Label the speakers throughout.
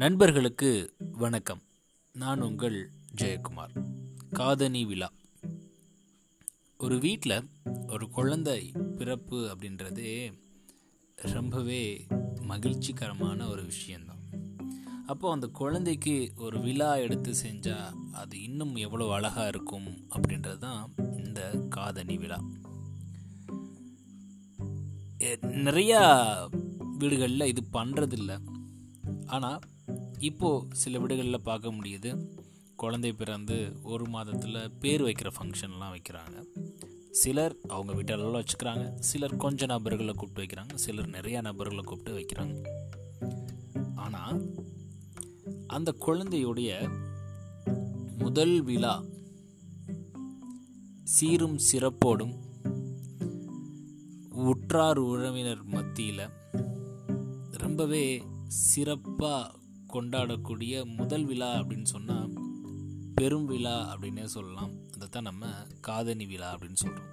Speaker 1: நண்பர்களுக்கு வணக்கம். நான் உங்கள் ஜெயக்குமார். காதணி விழா. ஒரு வீட்டில் ஒரு குழந்தை பிறப்பு அப்படின்றதே ரொம்பவே மகிழ்ச்சிகரமான ஒரு விஷயந்தான் அப்போது அந்த குழந்தைக்கு ஒரு விழா எடுத்து செஞ்சால் அது இன்னும் எவ்வளோ அழகாக இருக்கும் அப்படின்றது தான் இந்த காதணி விழா. நிறையா வீடுகளில் இது பண்ணுறதில்ல ஆனால் இப்போது சில வீடுகளில் பார்க்க முடியுது. குழந்தை பிறந்து ஒரு மாதத்தில் பேர் வைக்கிற ஃபங்க்ஷன்லாம் வைக்கிறாங்க. சிலர் அவங்க வீட்டு அளவில் வச்சுக்கிறாங்க. சிலர் கொஞ்சம் நபர்களை கூப்பிட்டு வைக்கிறாங்க. சிலர் நிறையா நபர்களை கூப்பிட்டு வைக்கிறாங்க. ஆனால் அந்த குழந்தையுடைய முதல் விழா சீரும் சிறப்போடும் உற்றார் உறவினர் மத்தியில் ரொம்பவே சிறப்பாக கொண்டாடக்கூடிய முதல் விழா அப்படின்னு சொன்னால் பெரும் விழா அப்படின்னே சொல்லலாம். அதைத்தான் நம்ம காதணி விழா அப்படின்னு சொல்கிறோம்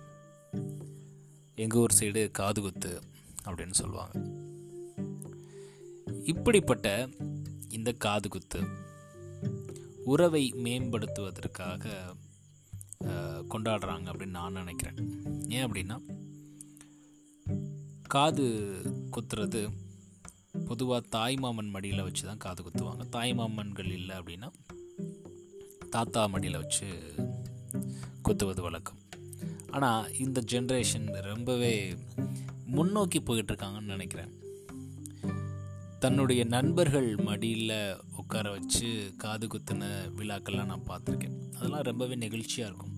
Speaker 1: எங்கள் ஊர் சைடு காது குத்து அப்படின்னு சொல்லுவாங்க. இப்படிப்பட்ட இந்த காது குத்து உறவை மேம்படுத்துவதற்காக கொண்டாடுறாங்க அப்படின்னு நான் நினைக்கிறேன். ஏன் அப்படின்னா காது குத்துறது பொதுவாக தாய்மாமன் மடியில் வச்சு தான் காது குத்துவாங்க. தாய்மாமன்கள் இல்லை அப்படின்னா தாத்தா மடியில் வச்சு குத்துவது வழக்கம். ஆனால் இந்த ஜென்ரேஷன் ரொம்பவே முன்னோக்கி போயிட்டுருக்காங்கன்னு நினைக்கிறேன். தன்னுடைய நண்பர்கள் மடியில் உட்கார வச்சு காது குத்தின விழாக்கள்லாம் நான் பார்த்துருக்கேன். அதெல்லாம் ரொம்பவே நெகிழ்ச்சியாக இருக்கும்.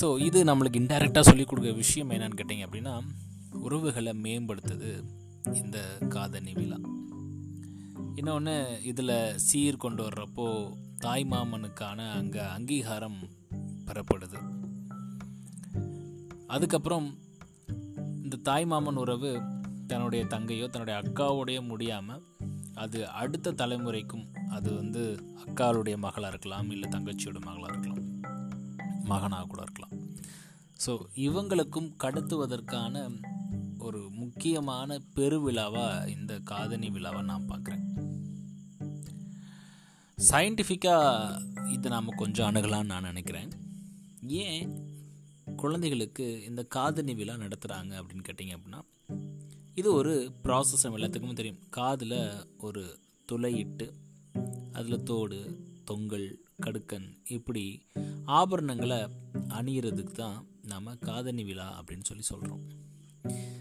Speaker 1: ஸோ இது நம்மளுக்கு இன்டைரக்டாக சொல்லிக் கொடுக்குற விஷயம் என்னன்னு கேட்டிங்க அப்படின்னா உறவுகளை மேம்படுத்துது இந்த காதணி விழா. இன்னொன்று இதில் சீர் கொண்டு வர்றப்போ தாய் மாமனுக்கான அங்கே அங்கீகாரம் பெறப்படுது. அதுக்கப்புறம் இந்த தாய் மாமன் உறவு தன்னுடைய தங்கையோ தன்னுடைய அக்காவோடைய முடியாமல் அது அடுத்த தலைமுறைக்கும் அது வந்து அக்காளுடைய மகளாக இருக்கலாம் இல்லை தங்கச்சியோட மகளாக இருக்கலாம் மகனாக கூட இருக்கலாம். ஸோ இவங்களுக்கும் கடத்துவதற்கான ஒரு முக்கியமான பெருவிழாவாக இந்த காதணி விழாவை நான் பார்க்குறேன். சயின்டிஃபிக்காக இதை நாம் கொஞ்சம் அணுகலாம்னு நான் நினைக்கிறேன். ஏன் குழந்தைகளுக்கு இந்த காதணி விழா நடத்துகிறாங்க அப்படின்னு கேட்டிங்க அப்படின்னா இது ஒரு ப்ராசஸ் எல்லாத்துக்குமே தெரியும். காதில் ஒரு துளையிட்டு அதில் தோடு தொங்கல் கடுக்கன் இப்படி ஆபரணங்களை அணியறதுக்கு தான் நாம் காதணி விழா அப்படின்னு சொல்லி சொல்கிறோம்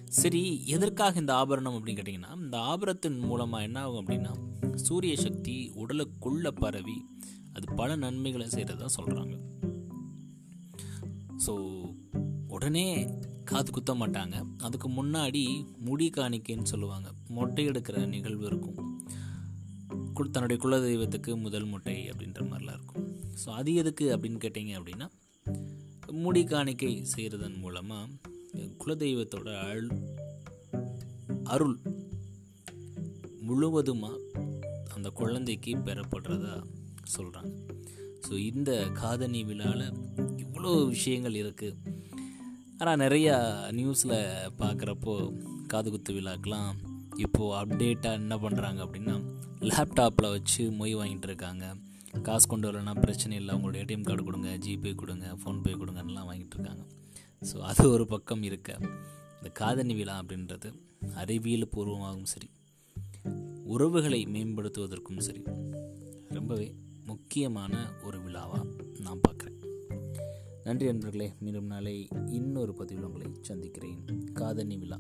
Speaker 1: சரி எதற்காக இந்த ஆபரணம் அப்படின்னு கேட்டிங்கன்னா இந்த ஆபரத்தின் மூலமாக என்ன ஆகும் அப்படின்னா சூரிய சக்தி உடலுக்குள்ளே பரவி அது பல நன்மைகளை செய்கிறதா சொல்கிறாங்க ஸோ உடனே காது குத்த மாட்டாங்க. அதுக்கு முன்னாடி முடி காணிக்கைன்னு சொல்லுவாங்க. மொட்டை எடுக்கிற நிகழ்வு இருக்கும். தன்னுடைய குலதெய்வத்துக்கு முதல் முட்டை அப்படின்ற மாதிரிலாம் இருக்கும். ஸோ அது எதுக்கு அப்படின்னு கேட்டிங்க அப்படின்னா முடி காணிக்கை செய்கிறதன் மூலமாக குலதெய்வத்தோட அருள் அருள் முழுவதுமாக அந்த குழந்தைக்கு பெறப்படுறதா சொல்கிறாங்க ஸோ இந்த காதணி விழாவில் இவ்வளோ விஷயங்கள் இருக்குது ஆனால் நிறையா நியூஸில் பார்க்குறப்போ காதுகுத்து விழாக்கெலாம் இப்போது அப்டேட்டாக என்ன பண்ணுறாங்க அப்படின்னா லேப்டாப்பில் வச்சு மொய் வாங்கிட்டு இருக்காங்க. காசு கொண்டு வரலன்னா பிரச்சனை இல்லை. உங்களோட ஏடிஎம் கார்டு கொடுங்க ஜிபே கொடுங்க ஃபோன்பே கொடுங்கன்னெலாம் வாங்கிட்டு இருக்காங்க. ஸோ அது ஒரு பக்கம் இருக்க. இந்த காதணி விழா அப்படின்றது அறிவியல் பூர்வமாகவும் சரி உறவுகளை மேம்படுத்துவதற்கும் சரி ரொம்பவே முக்கியமான ஒரு விழாவாக நான் பார்க்குறேன். நன்றி நண்பர்களே மீண்டும் நாளை இன்னொரு பதிவில் உங்களை சந்திக்கிறேன். காதணி விழா.